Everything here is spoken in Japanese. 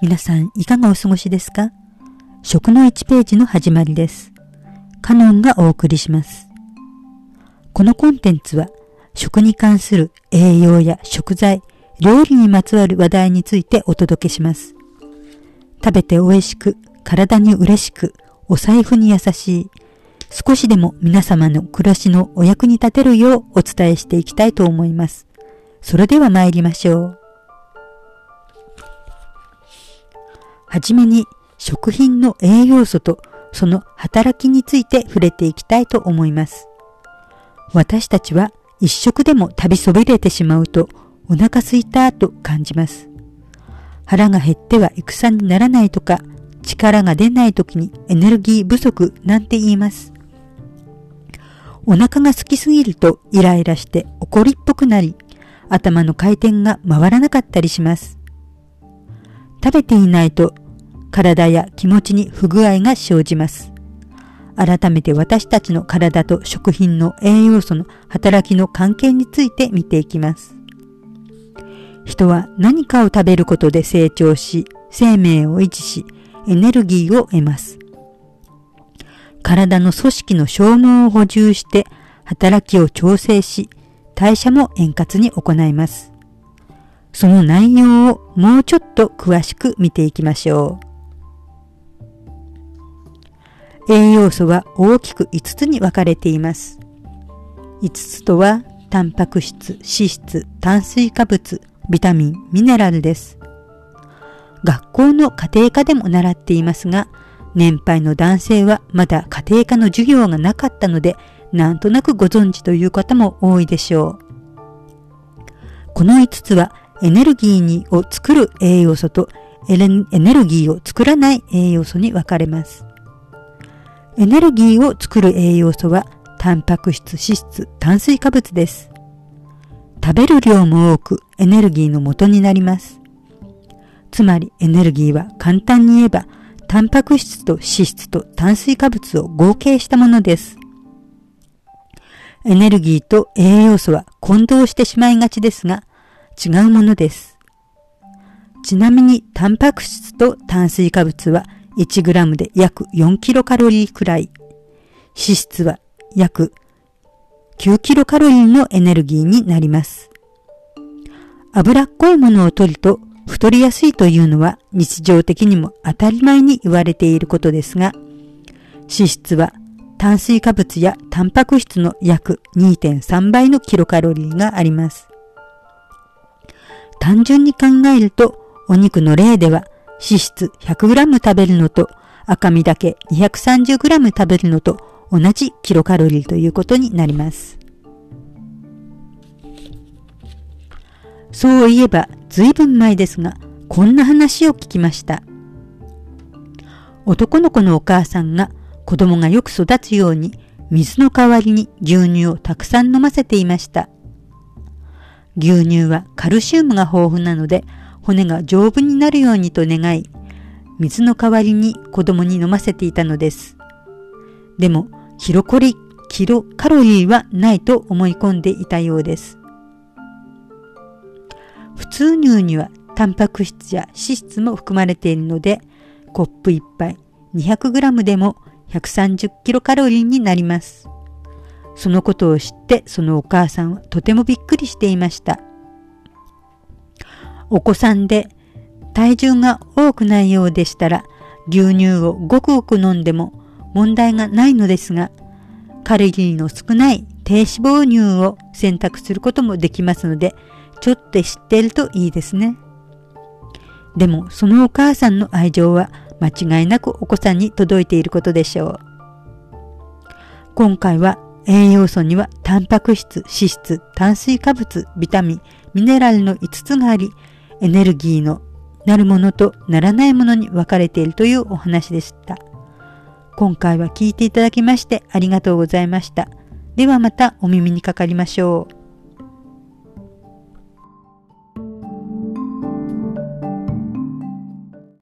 皆さんいかがお過ごしですか？食の1ページの始まりです。カノンがお送りします。このコンテンツは食に関する栄養や食材、料理にまつわる話題についてお届けします。食べて美味しく、体に嬉しく、お財布に優しい、少しでも皆様の暮らしのお役に立てるようお伝えしていきたいと思います。それでは参りましょう。はじめに食品の栄養素とその働きについて触れていきたいと思います。私たちは一食でも旅そびれてしまうとお腹すいたと感じます。腹が減っては戦にならないとか力が出ない時にエネルギー不足なんて言います。お腹が空きすぎるとイライラして怒りっぽくなり頭の回転が回らなかったりします。食べていないと体や気持ちに不具合が生じます。改めて私たちの体と食品の栄養素の働きの関係について見ていきます。人は何かを食べることで成長し、生命を維持し、エネルギーを得ます。体の組織の消耗を補充して働きを調整し、代謝も円滑に行います。その内容をもうちょっと詳しく見ていきましょう。栄養素は大きく5つに分かれています。5つとは、タンパク質、脂質、炭水化物、ビタミン、ミネラルです。学校の家庭科でも習っていますが、年配の男性はまだ家庭科の授業がなかったので、なんとなくご存知という方も多いでしょう。この5つはエネルギーにを作る栄養素とエネルギーを作らない栄養素に分かれます。エネルギーを作る栄養素はタンパク質、脂質、炭水化物です。食べる量も多くエネルギーの元になります。つまりエネルギーは簡単に言えばタンパク質と脂質と炭水化物を合計したものです。エネルギーと栄養素は混同してしまいがちですが、違うものです。ちなみに、タンパク質と炭水化物は 1g で約4キロカロリーくらい、脂質は約9キロカロリーのエネルギーになります。脂っこいものを摂ると太りやすいというのは日常的にも当たり前に言われていることですが、脂質は炭水化物やタンパク質の約2.3倍のキロカロリーがあります。単純に考えると、お肉の例では脂質 100g 食べるのと赤身だけ 230g 食べるのと同じキロカロリーということになります。そういえば随分前ですが、こんな話を聞きました。男の子のお母さんが子供がよく育つように水の代わりに牛乳をたくさん飲ませていました。牛乳はカルシウムが豊富なので骨が丈夫になるようにと願い、水の代わりに子供に飲ませていたのです。でも、キロコリ、キロカロリーはないと思い込んでいたようです。普通乳にはタンパク質や脂質も含まれているので、コップ1杯 200g でも130キロカロリーになります。そのことを知ってそのお母さんはとてもびっくりしていました。お子さんで体重が多くないようでしたら牛乳をごくごく飲んでも問題がないのですが、カロリーの少ない低脂肪乳を選択することもできますので、ちょっと知っているといいですね。でもそのお母さんの愛情は間違いなくお子さんに届いていることでしょう。今回は栄養素にはタンパク質、脂質、炭水化物、ビタミン、ミネラルの5つがあり、エネルギーのなるものとならないものに分かれているというお話でした。今回は聞いていただきましてありがとうございました。ではまたお耳にかかりましょう。